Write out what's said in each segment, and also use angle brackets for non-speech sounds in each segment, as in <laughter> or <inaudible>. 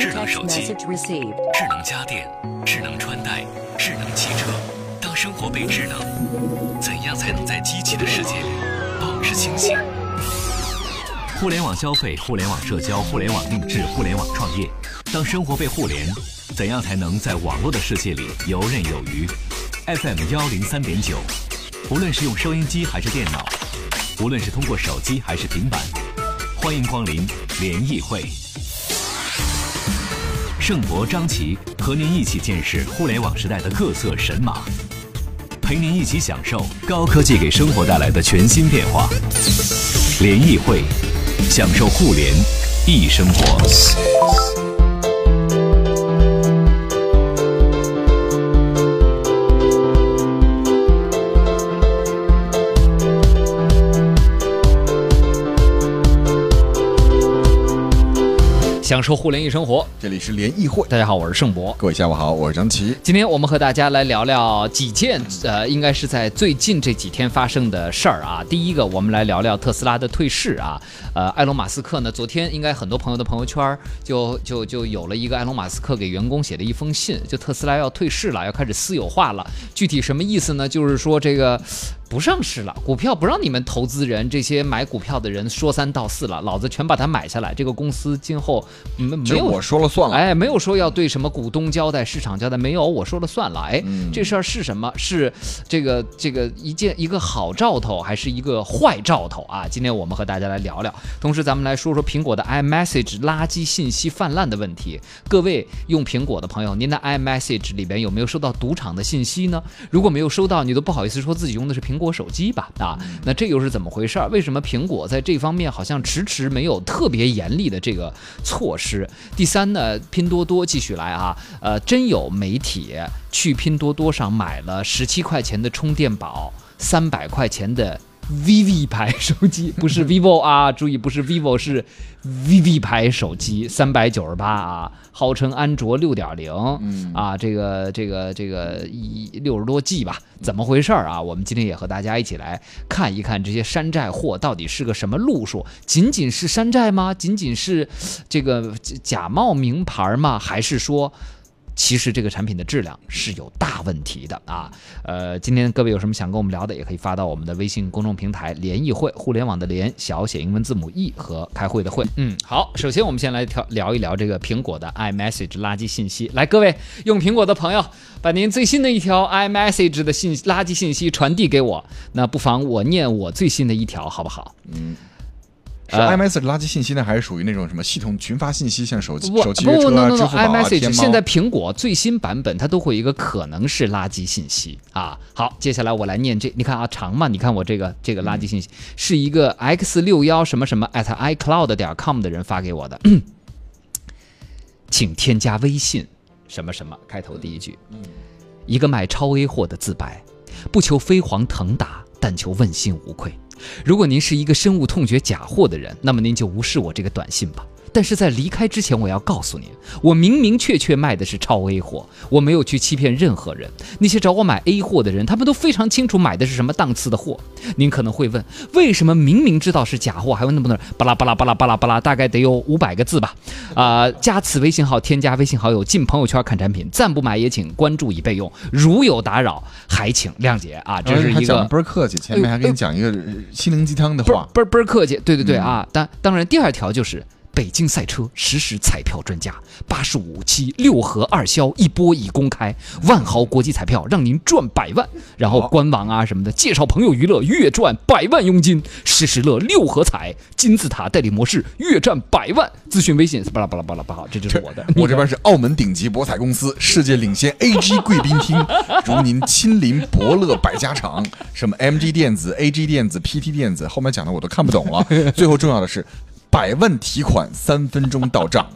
智能手机智能家电、智能穿戴、智能汽车。当生活被智能，怎样才能在机器的世界里保持清醒？互联网消费、互联网社交、互联网定制、互联网创业。当生活被互联，怎样才能在网络的世界里游刃有余？FM 幺零三点九，无论是用收音机还是电脑，无论是通过手机还是平板，欢迎光临联谊会。盛博、张琪和您一起见识互联网时代的各色神马，陪您一起享受高科技给生活带来的全新变化。联谊会，享受互联易生活。享受互联易生活。这里是联谊会，大家好，我是盛博。各位下午好，我是张琪。今天我们和大家来聊聊几件，呃，应该是在最近这几天发生的事儿啊。第一个，我们来聊聊特斯拉的退市啊。呃，埃隆·马斯克呢，昨天应该很多朋友的朋友圈就就就有了一个埃隆·马斯克给员工写的一封信，就特斯拉要退市了，要开始私有化了。具体什么意思呢？就是说这个。不上市了，股票不让你们投资人这些买股票的人说三道四了，老子全把它买下来。这个公司今后没没有我说了算了，哎，没有说要对什么股东交代、市场交代，没有，我说了算了。哎，嗯这事儿是什么？是这个这个一件一个好兆头，还是一个坏兆头啊？今天我们和大家来聊聊，同时咱们来说说苹果的 iMessage 垃圾信息泛滥的问题。各位用苹果的朋友，您的 iMessage 里边有没有收到赌场的信息呢？如果没有收到，你都不好意思说自己用的是苹苹果手机吧？啊，那这又是怎么回事儿？为什么苹果在这方面好像迟迟没有特别严厉的这个措施？第三呢，拼多多继续来啊，呃，真有媒体去拼多多上买了十七块钱的充电宝，三百块钱的 vivo 牌手机，不是 <laughs> vivo 啊，注意不是 vivo，是 vivo 牌手机，三百九十八啊，号称安卓六点零，啊，这个这个这个一六十多 G 吧，怎么回事儿啊？我们今天也和大家一起来看一看这些山寨货到底是个什么路数？仅仅是山寨吗？仅仅是这个假冒名牌吗？还是说？其实这个产品的质量是有大问题的啊！呃，今天各位有什么想跟我们聊的，也可以发到我们的微信公众平台“联谊会”，互联网的联，小写英文字母 e 和开会的会。嗯，好，首先我们先来聊聊一聊这个苹果的 iMessage 垃圾信息。来，各位用苹果的朋友，把您最新的一条 iMessage 的信垃圾信息传递给我，那不妨我念我最新的一条，好不好？是呃 iMessage 垃圾信息呢，还是属于那种什么系统群发信息，像手机、手机车啊、支付宝啊、iMessage 现在苹果最新版本它都会有一个可能是垃圾信息啊。好，接下来我来念这，你看啊长嘛？你看我这个这个垃圾信息是一个 x 六幺什么什么 at iCloud 点 com 的人发给我的，<clears throat> 请添加微信什么什么开头第一句，一个卖超 A 货的自白，不求飞黄腾达，但求问心无愧。如果您是一个深恶痛绝假货的人，那么您就无视我这个短信吧。但是在离开之前，我要告诉您，我明明确确卖的是超 A 货，我没有去欺骗任何人。那些找我买 A 货的人，他们都非常清楚买的是什么档次的货。您可能会问，为什么明明知道是假货，还会那么多人巴拉巴拉巴拉巴拉巴拉，大概得有五百个字吧？啊、加此微信号，添加微信好友，进朋友圈看产品，暂不买也请关注以备用。如有打扰，还请谅解啊！这是一个还讲得倍儿客气，前面还给你讲一个呃心灵鸡汤的话。倍儿倍儿客气，对对对啊！当当然，第二条就是北京赛车实时彩票专家，八十五期六合二销一波已公开，万豪国际彩票让您赚百万。然后官网啊什么的，介绍朋友娱乐月赚百万佣金，时时乐六合彩金字塔代理模式月赚百万。咨询微信巴拉巴拉巴拉巴拉，这就是我的。<laughs> 我这边是澳门顶级博彩公司，世界领先 AG 贵宾厅，如您亲临博乐百家场，什么 MG 电子、AG 电子、PT 电子，后面讲的我都看不懂了。<laughs> 最后重要的是，百万提款三分钟到账。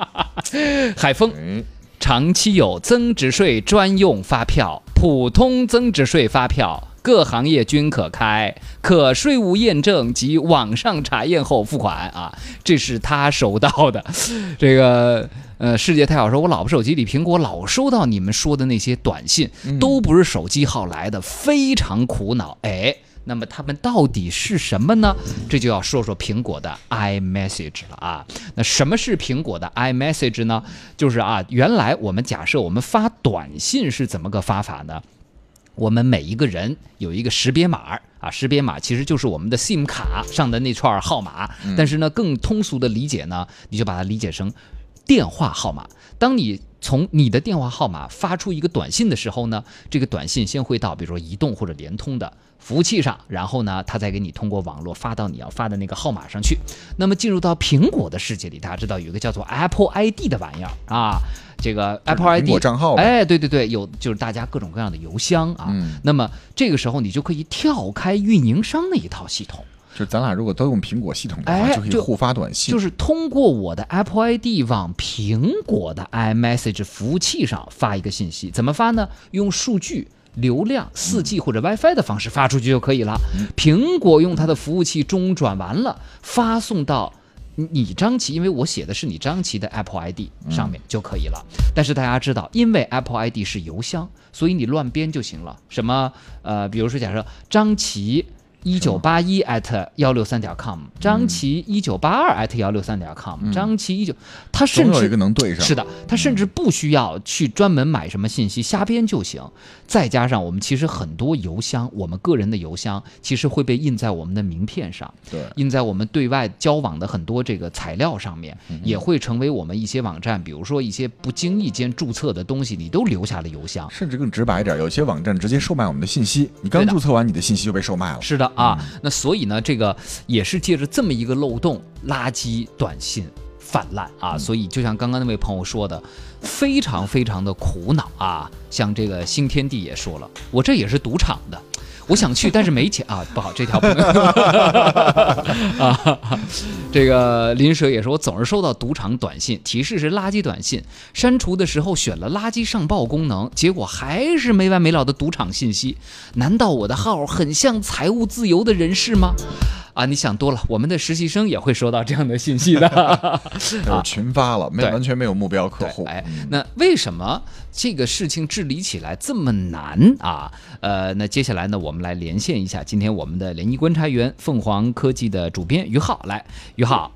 <laughs> 海丰哎，长期有增值税专用发票、普通增值税发票，各行业均可开，可税务验证及网上查验后付款啊。这是他收到的，<laughs> 这个。呃，世界太好说，我老婆手机里苹果老收到你们说的那些短信，都不是手机号来的，非常苦恼。哎，那么它们到底是什么呢？这就要说说苹果的 iMessage 了啊。那什么是苹果的 iMessage 呢？就是啊，原来我们假设我们发短信是怎么个发法呢？我们每一个人有一个识别码啊，识别码其实就是我们的 SIM 卡上的那串号码。但是呢，更通俗的理解呢，你就把它理解成电话号码。当你从你的电话号码发出一个短信的时候呢，这个短信先会到比如说移动或者联通的服务器上，然后呢，它再给你通过网络发到你要发的那个号码上去。那么进入到苹果的世界里，大家知道有一个叫做 Apple ID 的玩意儿啊，这个 Apple ID 果账号呗哎，对对对，有就是大家各种各样的邮箱啊。嗯那么这个时候你就可以跳开运营商的一套系统。就是咱俩如果都用苹果系统的话，哎就就可以互发短信。就是通过我的 Apple ID 往苹果的 iMessage 服务器上发一个信息，怎么发呢？用数据。流量、4 G 或者 WiFi 的方式发出去就可以了。苹果用它的服务器中转完了，发送到你张琪，因为我写的是你张琪的 Apple ID 上面就可以了。但是大家知道，因为 Apple ID 是邮箱，所以你乱编就行了。什么呃，比如说假设张琪。一九八一 at 幺六三点 com，张琪一九八二 at 幺六三点 com，张琪一九，他甚至有一个能对上。是的，他甚至不需要去专门买什么信息，瞎编就行。再加上我们其实很多邮箱，我们个人的邮箱其实会被印在我们的名片上，对印在我们对外交往的很多这个材料上面，也会成为我们一些网站，比如说一些不经意间注册的东西，你都留下了邮箱。甚至更直白一点，有些网站直接售卖我们的信息，你刚注册完，你的信息就被售卖了。是的啊，那所以呢，这个也是借着这么一个漏洞，垃圾短信泛滥啊，所以就像刚刚那位朋友说的，非常非常的苦恼啊。像这个新天地也说了，我这也是赌场的。我想去，但是没钱啊！不好，这条不能 <laughs> 啊。这个林蛇也说，我总是收到赌场短信，提示是垃圾短信，删除的时候选了垃圾上报功能，结果还是没完没了的赌场信息。难道我的号很像财务自由的人士吗？啊，你想多了，我们的实习生也会收到这样的信息的。<laughs> 就是群发了，没有完全没有目标客户。对哎嗯，那为什么这个事情治理起来这么难啊？呃，那接下来呢，我们来连线一下今天我们的联谊观察员凤凰科技的主编于浩，来，于浩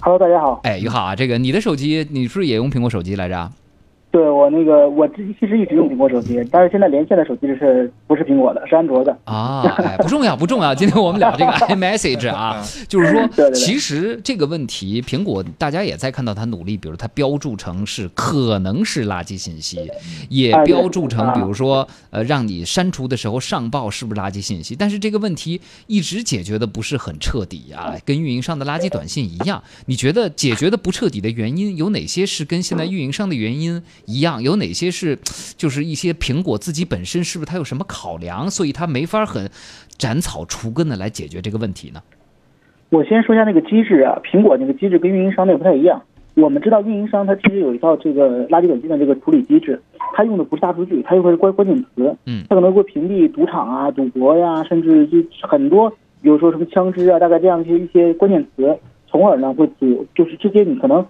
，Hello，大家好。哎，于浩啊，这个你的手机，你是不是也用苹果手机来着？对我那个，我之其实一直用苹果手机，但是现在连线的手机是不是苹果的，是安卓的。啊，哎，不重要，不重要。今天我们聊这个 <laughs> <laughs> iMessage 啊，就是说，对对对其实这个问题，苹果大家也在看到它努力，比如它标注成是可能是垃圾信息，也标注成啊比如说呃让你删除的时候上报是不是垃圾信息，但是这个问题一直解决的不是很彻底啊，跟运营商的垃圾短信一样。你觉得解决的不彻底的原因有哪些是跟现在运营商的原因一样？有哪些是 <tsk> 就是一些苹果自己本身是不是它有什么考量，所以它没法很斩草除根的来解决这个问题呢？我先说一下那个机制啊，苹果那个机制跟运营商那个不太一样。我们知道运营商它其实有一套这个垃圾短信的这个处理机制，它用的不是大数据，它用的是关关键词。嗯它可能会屏蔽赌场啊、赌博呀、甚至就很多，比如说什么枪支啊，大概这样一些一些关键词，从而呢会阻，就是直接你可能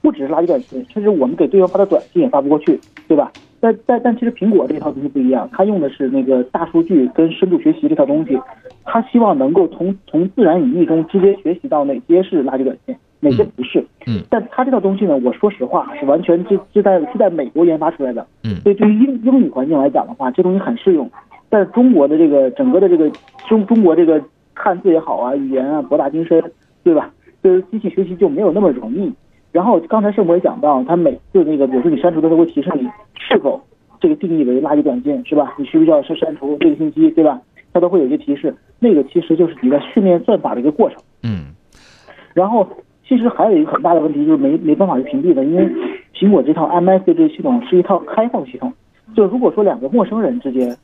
不只是垃圾短信，甚至我们给对方发的短信也发不过去，对吧？但但但其实苹果这套东西不一样，它用的是那个大数据跟深度学习这套东西，它希望能够从从自然语义中直接学习到哪些是垃圾短信，哪些不是。嗯，但它这套东西呢，我说实话是完全是是在是在美国研发出来的。嗯所以对于英英语环境来讲的话，这东西很适用。但是中国的这个整个的这个中中国这个汉字也好啊，语言啊博大精深，对吧？就是机器学习就没有那么容易。然后刚才盛博也讲到，他每次那个，比如说你删除的时候会提示你是否这个定义为垃圾短信，是吧？你需不需要删删除这个信息，对吧？它都会有一些提示。那个其实就是你在训练算法的一个过程。嗯然后其实还有一个很大的问题就是没没办法去屏蔽的，因为苹果这套 iMessage 系统是一套开放系统，就如果说两个陌生人之间，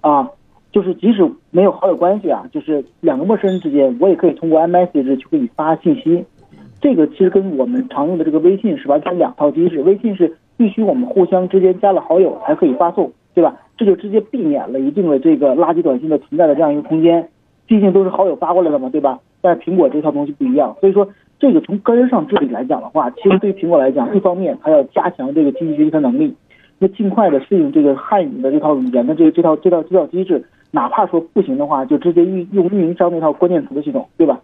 啊，就是即使没有好友关系啊，就是两个陌生人之间，我也可以通过 iMessage 去给你发信息。这个其实跟我们常用的这个微信是完全两套机制，微信是必须我们互相之间加了好友才可以发送，对吧？这就直接避免了一定的这个垃圾短信的存在的这样一个空间。毕竟都是好友发过来的嘛，对吧？但是苹果这套东西不一样，所以说这个从根上治理来讲的话，其实对于苹果来讲，一方面它要加强这个机器学习的能力，那尽快的适应这个汉语的这套语言的这个这套这套这套机制，哪怕说不行的话，就直接运用运营商那套关键词的系统，对吧？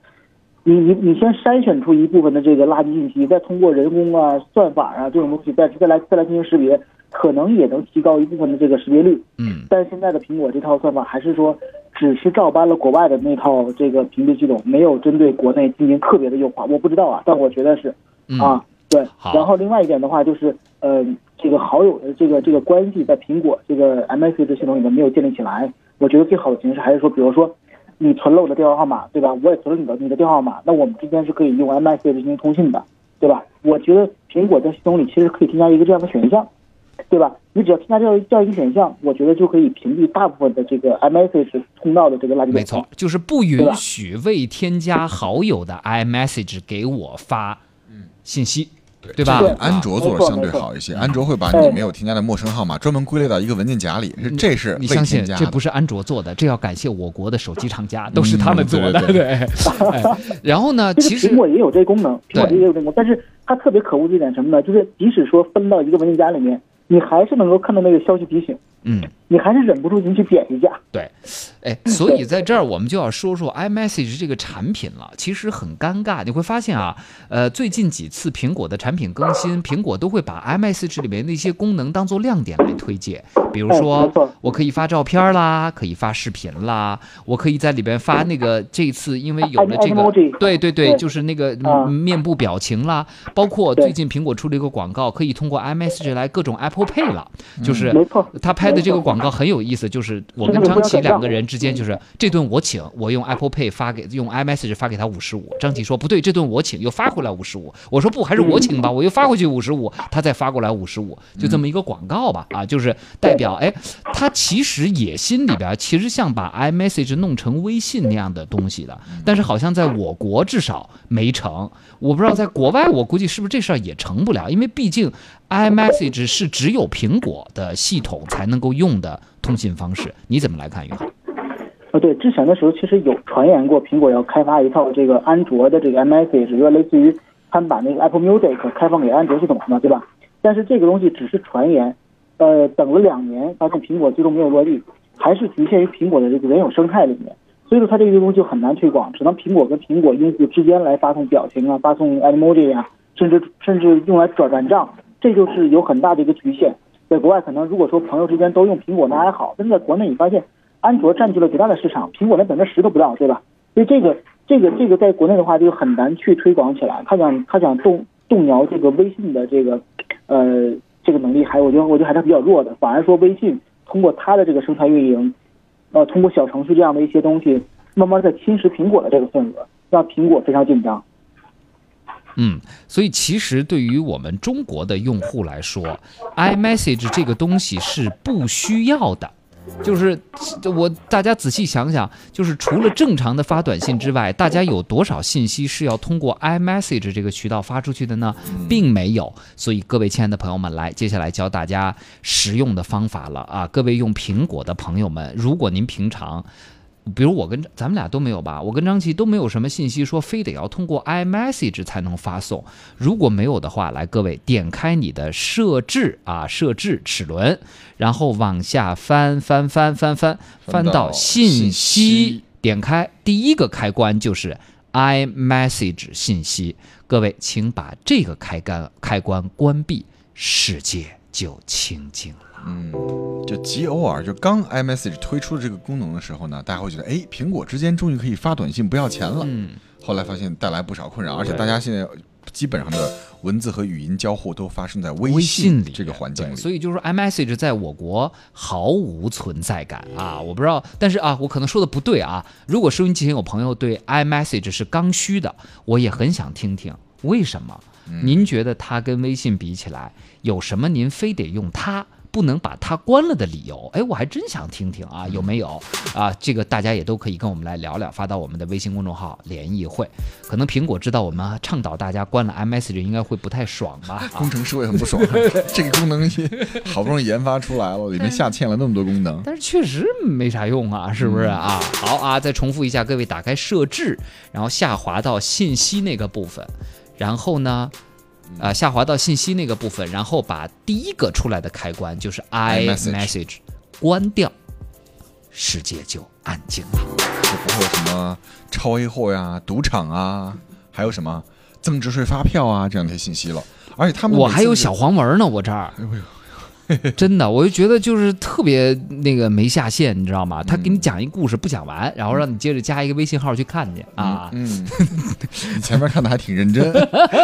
你你你先筛选出一部分的这个垃圾信息，再通过人工啊、算法啊这种东西，再再来再来进行识别，可能也能提高一部分的这个识别率。嗯但是现在的苹果这套算法还是说，只是照搬了国外的那套这个屏蔽系统，没有针对国内进行特别的优化。我不知道啊，但我觉得是嗯啊，对好。然后另外一点的话就是，呃，这个好友的这个这个关系在苹果这个 iMessage 系统里面没有建立起来。我觉得最好的形式还是说，比如说你存了我的电话号码，对吧？我也存了你的你的电话号码，那我们之间是可以用 iMessage 进行通信的，对吧？我觉得苹果在系统里其实可以添加一个这样的选项。对吧？你只要添加这样这样一个选项，我觉得就可以屏蔽大部分的这个 iMessage 通道的这个垃圾。没错，，就是不允许未添加好友的 iMessage 给我发信息，对吧？安卓做的相对好一些，安卓会把你没有添加的陌生号码专门归类到一个文件夹里，是这是未你相信添加。这不是安卓做的，这要感谢我国的手机厂家，都是他们做的。对对对，哎然后呢，其实苹果也有这个功能，苹果也有这个功能，但是它特别可恶的一点什么呢？就是即使说分到一个文件夹里面，你还是能够看到那个消息提醒，嗯，你还是忍不住进去点一下。对，哎，所以在这儿我们就要说说 iMessage 这个产品了。其实很尴尬，你会发现啊，呃，最近几次苹果的产品更新，苹果都会把 iMessage 里面的一些功能当做亮点来推荐。比如哎说，我可以发照片啦，可以发视频啦，我可以在里边发那个这次因为有了这个对对对，就是那个面部表情啦，包括最近苹果出了一个广告，可以通过 iMessage 来各种 Apple Pay 了，就是没错。他拍的这个广告很有意思，就是我跟张琪两个人之间，就是这顿我请，我用 Apple Pay 发给用 iMessage 发给他五十五，张琪说不对，这顿我请，又发回来五十五，我说不，还是我请吧，我又发回去五十五，他再发过来五十五，就这么一个广告吧，啊，就是代表哎，他其实野心里边其实像把 iMessage 弄成微信那样的东西的，但是好像在我国至少没成，我不知道在国外，我估计是不是这事儿也成不了，因为毕竟 iMessage 是只有苹果的系统才能够用的通信方式，你怎么来看，于浩？啊，对，之前的时候其实有传言过，苹果要开发一套这个安卓的这个 iMessage，有点类似于他们把那个 Apple Music 开放给安卓系统嘛，对吧？但是这个东西只是传言，呃，等了两年，发现苹果最终没有落地，还是局限于苹果的这个原有生态里面，所以说它这个东西就很难推广，只能苹果跟苹果用户之间来发送表情啊，发送 emoji 啊，甚至甚至用来转转账，这就是有很大的一个局限。在国外可能如果说朋友之间都用苹果那还好，但是在国内你发现安卓占据了绝大的市场，苹果连百分之十都不到，对吧？所以这个这个这个在国内的话就很难去推广起来。他想他想动动摇这个微信的这个呃这个能力，还我觉得我觉得还是比较弱的。反而说微信通过它的这个生态运营，呃，通过小程序这样的一些东西，慢慢在侵蚀苹果的这个份额，让苹果非常紧张。嗯，所以其实对于我们中国的用户来说，iMessage 这个东西是不需要的。就是我大家仔细想想，就是除了正常的发短信之外，大家有多少信息是要通过 iMessage 这个渠道发出去的呢？并没有。所以各位亲爱的朋友们，来，接下来教大家实用的方法了啊！各位用苹果的朋友们，如果您平常比如我跟咱们俩都没有吧，我跟张琪都没有什么信息说非得要通过 iMessage 才能发送。如果没有的话，来各位点开你的设置啊，设置齿轮，然后往下翻翻翻翻翻，翻到信息息，点开第一个开关就是 iMessage 信息。各位，请把这个开关开关关闭，世界就清静了。嗯，就极偶尔，就刚 iMessage 推出这个功能的时候呢，大家会觉得，哎，苹果之间终于可以发短信不要钱了。嗯，后来发现带来不少困扰，而且大家现在基本上的文字和语音交互都发生在微信这个环境里。对所以就是说 iMessage 在我国毫无存在感啊！我不知道，但是啊，我可能说的不对啊。如果收音机前有朋友对 iMessage 是刚需的，我也很想听听为什么。您觉得它跟微信比起来，有什么您非得用它？不能把它关了的理由，哎，我还真想听听啊，有没有啊？这个大家也都可以跟我们来聊聊，发到我们的微信公众号“联谊会”。可能苹果知道我们倡导大家关了 iMessage，应该会不太爽吧？<laughs> 啊工程师会很不爽，<laughs> 这个功能好不容易研发出来了，里面下嵌了那么多功能。<laughs> 但是确实没啥用啊，是不是啊？好啊，再重复一下，各位打开设置，然后下滑到信息那个部分，然后呢，啊、下滑到信息那个部分，然后把第一个出来的开关就是 iMessage iMessage 关掉，世界就安静了。就不会有什么超 A 货呀、赌场啊，还有什么增值税发票啊这样的信息了。而且他们我还有小黄文呢，我这儿。<laughs> 真的，我就觉得就是特别那个没下限，你知道吗？他给你讲一故事不讲完，然后让你接着加一个微信号去看去啊。嗯，<laughs> 你前面看的还挺认真，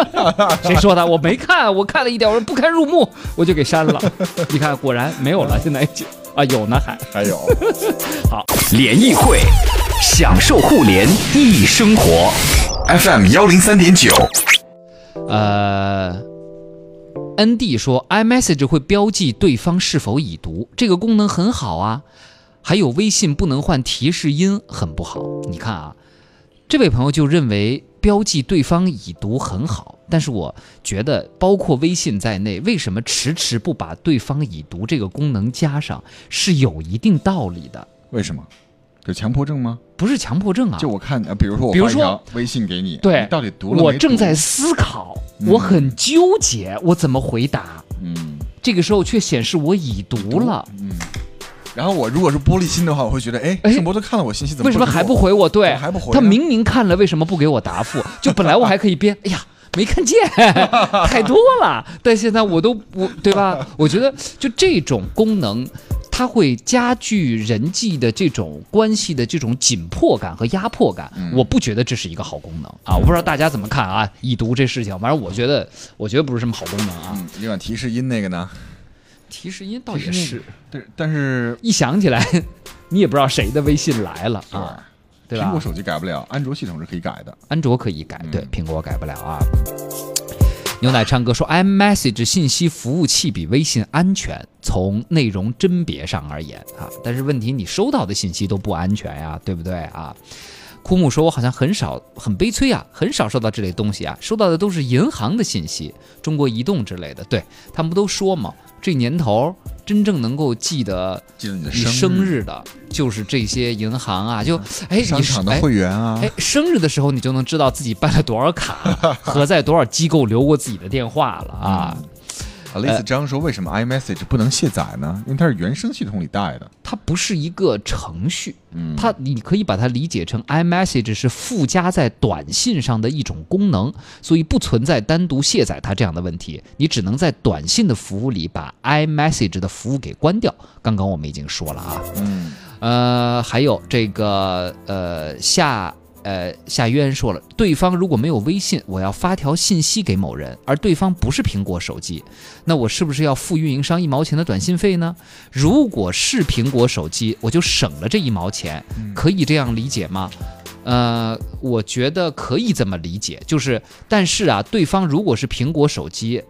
<laughs> 谁说的？我没看，我看了一点，我说不堪入目，我就给删了。你看，果然没有了，现在啊有呢还。还有好联谊会，享受互联易生活。FM 幺零三点九，呃，N D 说，iMessage 会标记对方是否已读，这个功能很好啊。还有微信不能换提示音，很不好。你看啊，这位朋友就认为标记对方已读很好，但是我觉得包括微信在内，为什么迟迟不把对方已读这个功能加上，是有一定道理的，为什么？有强迫症吗？不是强迫症啊。就我看，呃比如说我比如发一条说微信给你，对你到底读了没我正在思考，我很纠结，我怎么回答？嗯这个时候却显示我已读了，嗯。然后我如果是玻璃心的话，我会觉得，哎，哎盛博都看了我信息，怎么为什么还不回我？对，还不回他明明看了，为什么不给我答复？<laughs> 就本来我还可以编，哎呀。没看见，<laughs> 太多了。但现在我都我对吧？我觉得就这种功能，它会加剧人际的这种关系的这种紧迫感和压迫感。嗯我不觉得这是一个好功能啊！我不知道大家怎么看啊？已读这事情，反正我觉得，我觉得不是什么好功能啊。嗯，另外提示音那个呢？提示音倒也是，但但是一想起来，你也不知道谁的微信来了啊，对吧？苹果手机改不了，安卓系统是可以改的。安卓可以改，嗯对，苹果改不了啊。牛奶唱歌说，iMessage 信息服务器比微信安全，从内容甄别上而言啊，但是问题你收到的信息都不安全呀，对不对啊？枯木说：“我好像很少，很悲催啊，很少收到这类东西啊，收到的都是银行的信息，中国移动之类的。对他们不都说嘛，这年头真正能够记得记得你生生日的，就是这些银行啊，就哎，你商场的哎会员啊，哎，生日的时候你就能知道自己办了多少卡，<laughs> 和在多少机构留过自己的电话了啊。啊，类似张说为什么 iMessage 不能卸载呢？因为它是原生系统里带的。它不是一个程序，嗯，它你可以把它理解成 iMessage 是附加在短信上的一种功能，所以不存在单独卸载它这样的问题。你只能在短信的服务里把 iMessage 的服务给关掉。刚刚我们已经说了啊，嗯，呃，还有这个呃夏呃夏渊说了，对方如果没有微信，我要发条信息给某人，而对方不是苹果手机，那我是不是要付运营商一毛钱的短信费呢？如果是苹果手机，我就省了这一毛钱，可以这样理解吗？呃，我觉得可以这么理解，就是但是啊，对方如果是苹果手机，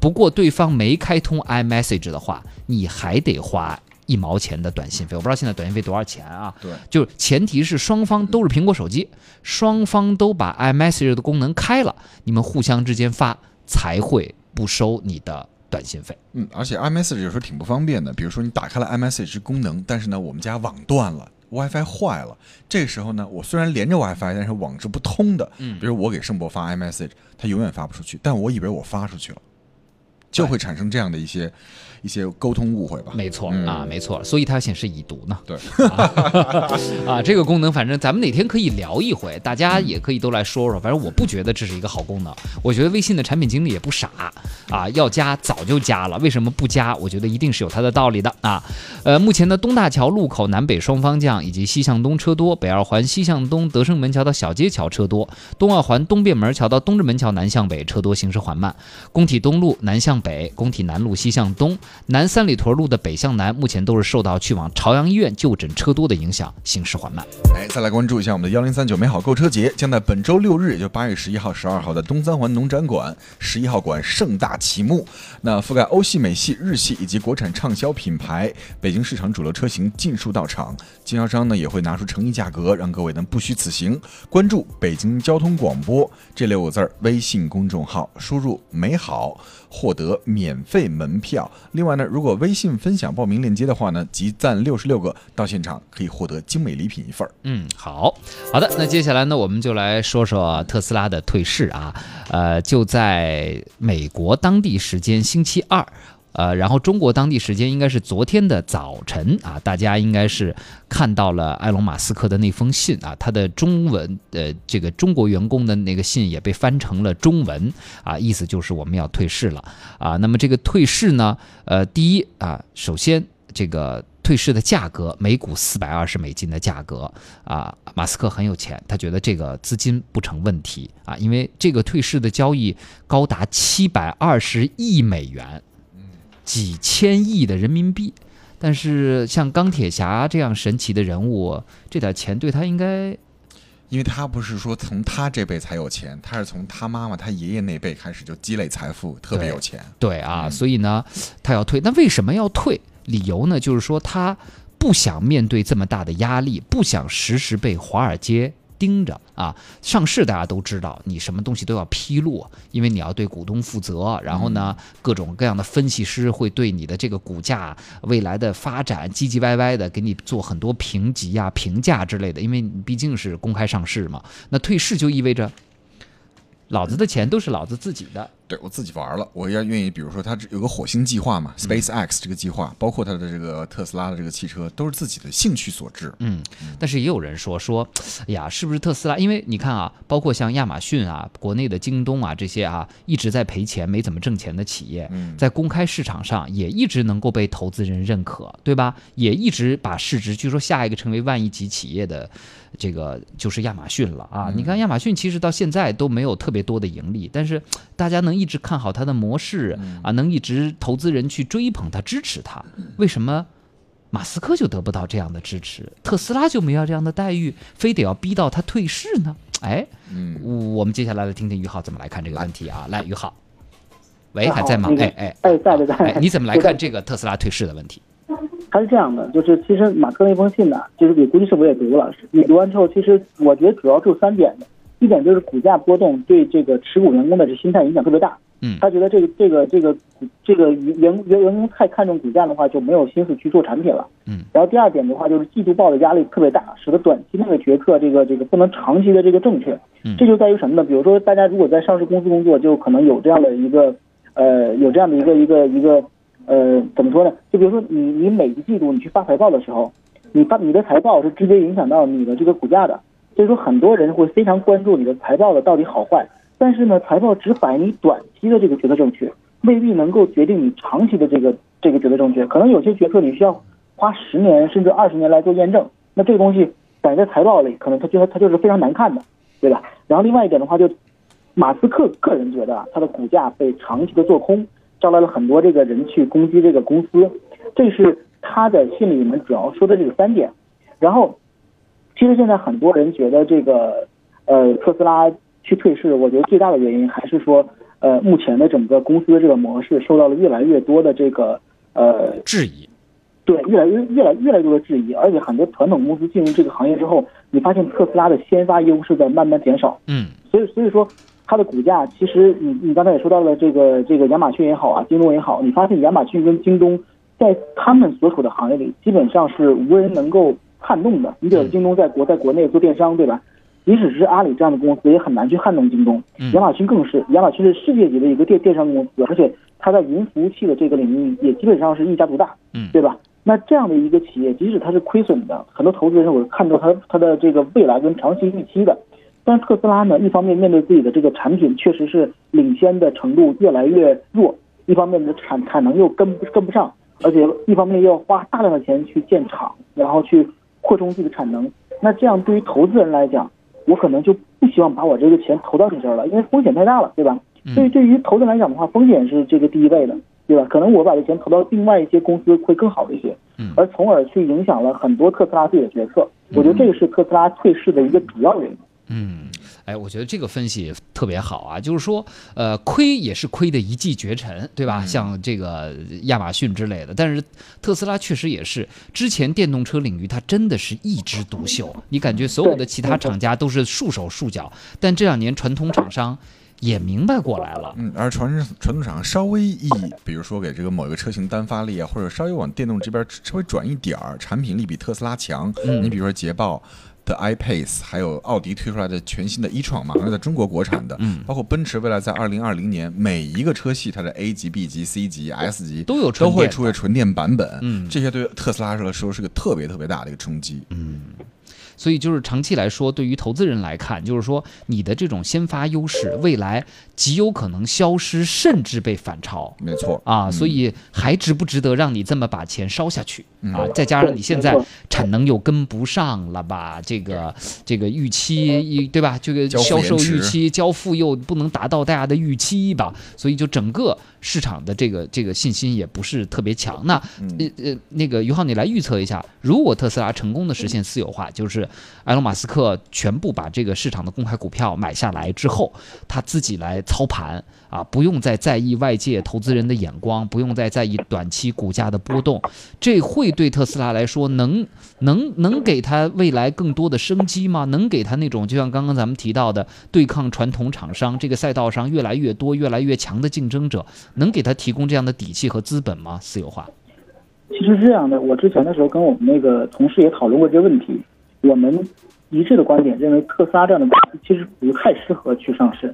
不过对方没开通 iMessage 的话，你还得花一毛钱的短信费。我不知道现在短信费多少钱啊？对，就是前提是双方都是苹果手机，双方都把 iMessage 的功能开了，你们互相之间发才会不收你的短信费。嗯，而且 iMessage 有时候挺不方便的，比如说你打开了 iMessage 功能，但是呢，我们家网断了。WiFi 坏了，这个时候呢，我虽然连着 WiFi，但是网是不通的。嗯比如我给盛博发 iMessage，他永远发不出去，但我以为我发出去了，就会产生这样的一些一些沟通误会吧。没错、嗯啊，没错，所以它显示已读呢。对 <laughs> 啊，这个功能反正咱们哪天可以聊一回，大家也可以都来说说。反正我不觉得这是一个好功能，我觉得微信的产品经理也不傻啊，要加早就加了，为什么不加？我觉得一定是有它的道理的啊。呃，目前的，东大桥路口南北双方向以及西向东车多，北二环西向东德胜门桥到小街桥车多，东二环东便门桥到东直门桥南向北车多，行驶缓慢。工体东路南向北，工体南路西向东，南三里屯路的北向南，目前都是受到去往朝阳医院就诊车多的影响，行驶缓慢。哎，再来关注一下我们的幺零三九美好购车节，将在本周六日，也就八月十一号、十二号的东三环农展馆十一号馆盛大启幕。那覆盖欧系、美系、日系以及国产畅销品牌，北京市场主流车型尽数到场。经销商呢也会拿出诚意价格，让各位呢不虚此行。关注北京交通广播这六个字儿，微信公众号输入“美好”，获得免费门票。另外呢，如果微信分享报名链接的话呢，集赞六十六个到现场可以获得精美礼品一份儿。嗯，好好的，那接下来呢，我们就来说说特斯拉的退市啊。呃，就在美国当地时间星期二，呃，然后中国当地时间应该是昨天的早晨啊，大家应该是看到了埃隆·马斯克的那封信啊，他的中文呃这个中国员工的那个信也被翻成了中文啊，意思就是我们要退市了啊。那么这个退市呢，呃，第一啊，首先这个。退市的价格每股四百二十美金的价格啊，马斯克很有钱，他觉得这个资金不成问题啊，因为这个退市的交易高达七百二十亿美元，几千亿的人民币。但是像钢铁侠这样神奇的人物，这点钱对他应该，因为他不是说从他这辈才有钱，他是从他妈妈、他爷爷那辈开始就积累财富，特别有钱。对啊，所以呢，他要退。那为什么要退？理由呢，就是说他不想面对这么大的压力，不想时时被华尔街盯着啊。上市大家都知道，你什么东西都要披露，因为你要对股东负责。然后呢，各种各样的分析师会对你的这个股价未来的发展唧唧歪歪的给你做很多评级啊、评价之类的，因为你毕竟是公开上市嘛。那退市就意味着，老子的钱都是老子自己的。对我自己玩了，我要愿意，比如说他有个火星计划嘛，Space X 这个计划，包括他的这个特斯拉的这个汽车，都是自己的兴趣所致。嗯，但是也有人说说，哎呀，是不是特斯拉？因为你看啊，包括像亚马逊啊、国内的京东啊这些啊，一直在赔钱、没怎么挣钱的企业，在公开市场上也一直能够被投资人认可，对吧？也一直把市值，据说下一个成为万亿级企业的这个就是亚马逊了啊！你看亚马逊其实到现在都没有特别多的盈利，但是大家能一直看好它的模式啊，能一直投资人去追捧它、支持它。为什么马斯克就得不到这样的支持，特斯拉就没有这样的待遇，非得要逼到他退市呢？哎，嗯，我们接下来来听听于浩怎么来看这个问题啊！来，于浩，喂，还在吗？那个哎哎哎在的在哎，你怎么来看这个特斯拉退市的问题？他是这样的，就是其实马克那封信呢，就是给估计是我也读了，你读完之后，其实我觉得主要就三点的，一点就是股价波动对这个持股员工的这心态影响特别大，嗯他觉得这个这个这个这个员员员工太看重股价的话，就没有心思去做产品了。嗯，然后第二点的话，就是季度报的压力特别大，使得短期内的决策这个这个不能长期的这个正确。嗯这就在于什么呢？比如说，大家如果在上市公司工作，就可能有这样的一个呃有这样的一个一个一个呃怎么说呢？就比如说你你每一季度你去发财报的时候，你发你的财报是直接影响到你的这个股价的，所以说很多人会非常关注你的财报的到底好坏。但是呢，财报只反映你短期的这个决策正确，未必能够决定你长期的这个这个决策正确。可能有些决策你需要花十年甚至二十年来做验证，那这个东西摆在财报里，可能它就它就是非常难看的，对吧？然后另外一点的话，就马斯克个人觉得啊，他的股价被长期的做空，招来了很多这个人去攻击这个公司，这是他在信里面主要说的这个三点。然后，其实现在很多人觉得这个呃特斯拉去退市，我觉得最大的原因还是说呃目前的整个公司的这个模式受到了越来越多的这个呃质疑。对，越来越越来越来越多的质疑，而且很多传统公司进入这个行业之后，你发现特斯拉的先发优势在慢慢减少，嗯所以所以说它的股价其实你你刚才也说到了这个这个亚马逊也好啊，京东也好，你发现亚马逊跟京东在他们所处的行业里基本上是无人能够撼动的。你比如京东在国在国内做电商，对吧？即使是阿里这样的公司，也很难去撼动京东。嗯亚马逊更是，亚马逊是世界级的一个电电商公司，而且它在云服务器的这个领域也基本上是一家独大，嗯对吧？那这样的一个企业，即使它是亏损的，很多投资人我是看到它它的这个未来跟长期预期的。但是特斯拉呢，一方面面对自己的这个产品确实是领先的程度越来越弱，一方面的产产能又跟不跟不上，而且一方面又要花大量的钱去建厂，然后去扩充自己的产能。那这样对于投资人来讲，我可能就不希望把我这个钱投到你这儿了，因为风险太大了，对吧？所以对于投资人来讲的话，风险是这个第一位的，对吧？可能我把这钱投到另外一些公司会更好一些，嗯而从而去影响了很多特斯拉自己的决策。我觉得这个是特斯拉退市的一个主要原因。嗯，哎，我觉得这个分析特别好啊，就是说，呃，亏也是亏的一骑绝尘，对吧？像这个亚马逊之类的，但是特斯拉确实也是，之前电动车领域它真的是一枝独秀，你感觉所有的其他厂家都是束手束脚，但这两年传统厂商也明白过来了，嗯，而传传统厂商稍微一，比如说给这个某一个车型单发力啊，或者稍微往电动这边稍微转一点儿，产品力比特斯拉强。嗯你比如说捷豹，的 iPace，还有奥迪推出来的全新的 e-tron，马上要在中国国产的，嗯。包括奔驰未来在二零二零年每一个车系它的 A 级、B 级、C 级、S 级都有纯都会出现纯电版本，嗯。这些对特斯拉来说是个特别特别大的一个冲击，所以就是长期来说，对于投资人来看，就是说你的这种先发优势，未来极有可能消失，甚至被反超。没错啊，所以还值不值得让你这么把钱烧下去嗯啊？再加上你现在产能又跟不上了吧？这个这个预期对吧？这个销售预期交付又不能达到大家的预期吧？所以就整个市场的这个这个信心也不是特别强。那嗯呃呃，那个于浩，你来预测一下，如果特斯拉成功的实现私有化，就是埃隆马斯克全部把这个市场的公开股票买下来之后，他自己来操盘啊，不用再在意外界投资人的眼光，不用再在意短期股价的波动，这会对特斯拉来说能能能给他未来更多的生机吗？能给他那种就像刚刚咱们提到的对抗传统厂商这个赛道上越来越多、越来越强的竞争者，能给他提供这样的底气和资本吗？私有化？其实是这样的，我之前的时候跟我们那个同事也讨论过这个问题，我们一致的观点认为特斯拉这样的公司其实不太适合去上市。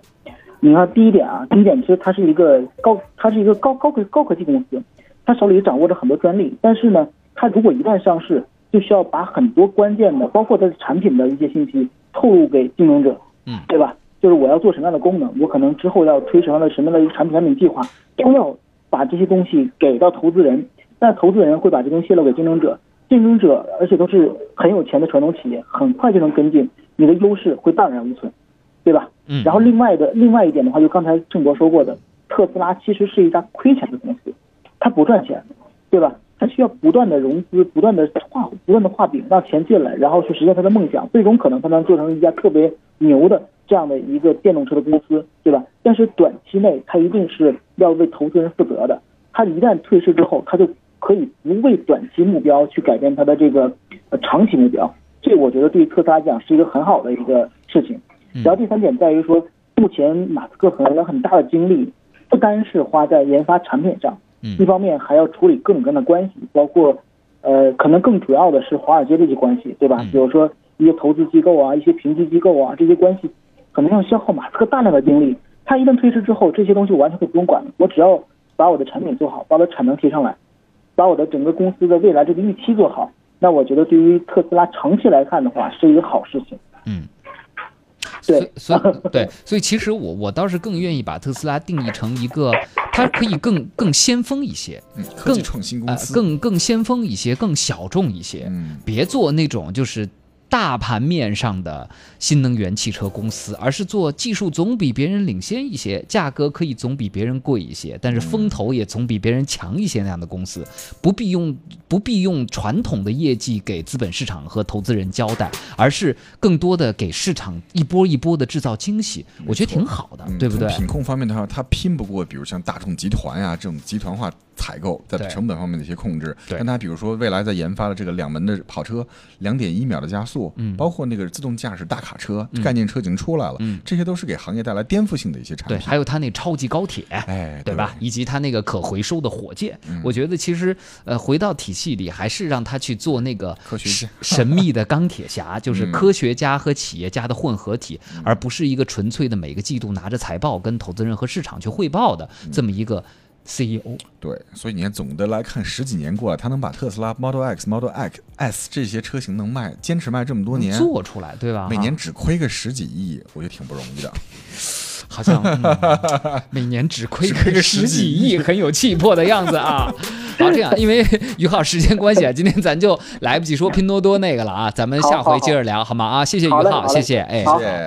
你看第一点啊，第一点其实它是一个高，它是一个高高科高科技公司，它手里掌握着很多专利，但是呢，它如果一旦上市，就需要把很多关键的，包括它的产品的一些信息透露给竞争者，嗯对吧？就是我要做什么样的功能，我可能之后要推什么样的什么样的一个产品产品计划，都要把这些东西给到投资人，那投资人会把这东西泄露给竞争者，竞争者而且都是很有钱的传统企业，很快就能跟进，你的优势会荡然无存，对吧？嗯然后另外的另外一点的话，就刚才郑博说过的，特斯拉其实是一家亏钱的公司，它不赚钱，对吧？它需要不断的融资，不断的画不断的画饼，让钱进来，然后去实现它的梦想，最终可能它能做成一家特别牛的这样的一个电动车的公司，对吧？但是短期内它一定是要为投资人负责的，它一旦退市之后，它就可以不为短期目标去改变它的这个呃长期目标，这我觉得对于特斯拉来讲是一个很好的一个事情。然后第三点在于说，目前马斯克可能有很大的精力，不单是花在研发产品上，嗯一方面还要处理各种各样的关系，包括呃，可能更主要的是华尔街这些关系，对吧嗯？比如说一些投资机构啊，一些评级机构啊，这些关系可能要消耗马斯克大量的精力。他一旦退市之后，这些东西我完全可以不用管了，我只要把我的产品做好，把我的产能提上来，把我的整个公司的未来这个预期做好，那我觉得对于特斯拉长期来看的话，是一个好事情。嗯。对，所以所以对，所以其实我我倒是更愿意把特斯拉定义成一个，它可以更更先锋一些，嗯，更创新公呃司，更更先锋一些，更小众一些，嗯。别做那种就是大盘面上的新能源汽车公司，而是做技术总比别人领先一些，价格可以总比别人贵一些，但是风投也总比别人强一些那样的公司，不必用不必用传统的业绩给资本市场和投资人交代，而是更多的给市场一波一波的制造惊喜，我觉得挺好的，嗯对不对？品控方面的话，它拼不过，比如像大众集团呀、这种集团化采购，在成本方面的一些控制。对。但它比如说未来在研发的这个两门的跑车，两点一秒的加速，嗯。包括那个自动驾驶大卡车、概念车已经出来了，嗯。这些都是给行业带来颠覆性的一些产对，品。还有它那超级高铁，哎，对。吧？？以及它那个可回收的火箭，嗯。我觉得其实呃回到体系里，还是让他去做那个科学家。神神秘的钢铁侠，就是嗯科学家和企业家的混合体，而不是一个纯粹的每个季度拿着财报跟投资人和市场去汇报的嗯。这么一个 E CEO。对，所以你看，总的来看，十几年过来，他能把特斯拉 Model X、Model X S 这些车型能卖，坚持卖这么多年，做出来，对吧？每年只亏个十几亿，我觉得挺不容易的。好像、嗯 <laughs> 每年只亏个十几亿，很有气魄的样子啊。好，这样，<laughs> 因为于浩时间关系啊，今天咱就来不及说拼多多那个了啊，咱们下回接着聊好吗？啊，谢谢于浩，谢谢，哎，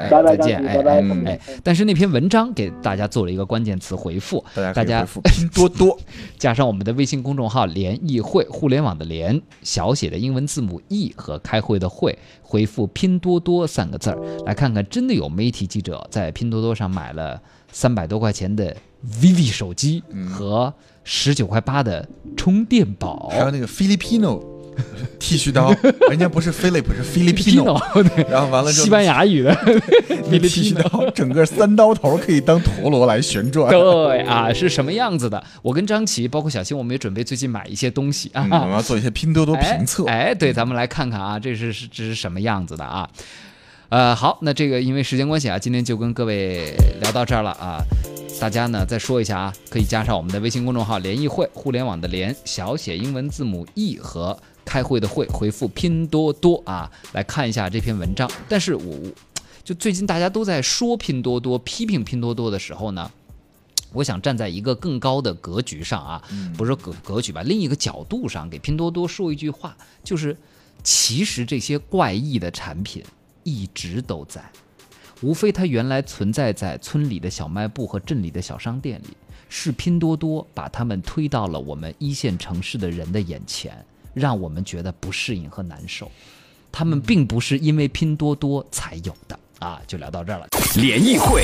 再见，哎哎，但是那篇文章给大家做了一个关键词回复，大家拼多多，<laughs> 加上我们的微信公众号“联谊会”，互联网的联，小写的英文字母 e 和开会的会，回复“拼多多”三个字儿，来看看真的有媒体记者在拼多多上买了三百多块钱的 vivi 手机嗯。和十九块八的充电宝。还有那个 Filipino <laughs> 剃须刀，人家不是 Philip 是 Filipino，然后完了之后西班牙语的 <laughs> 那剃须刀整个三刀头可以当陀螺来旋转。对啊，是什么样子的？我跟张琪，包括小新，我们也准备最近买一些东西啊。嗯，我们要做一些拼多多评测。哎，哎对，咱们来看看啊，这是是这是什么样子的啊？呃，好，那这个因为时间关系啊，今天就跟各位聊到这儿了啊。大家呢再说一下啊，可以加上我们的微信公众号“联谊会”，互联网的联，小写英文字母 e 和开会的会，回复拼多多啊，来看一下这篇文章。但是我就最近大家都在说拼多多、批评拼多多的时候呢。我想站在一个更高的格局上啊，不是格格局吧，另一个角度上给拼多多说一句话，就是其实这些怪异的产品一直都在，无非它原来存在在村里的小卖部和镇里的小商店里，是拼多多把它们推到了我们一线城市的人的眼前，让我们觉得不适应和难受。他们并不是因为拼多多才有的啊，就聊到这儿了。联谊会，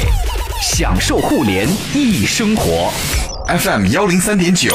享受互联易生活。FM 幺零三点九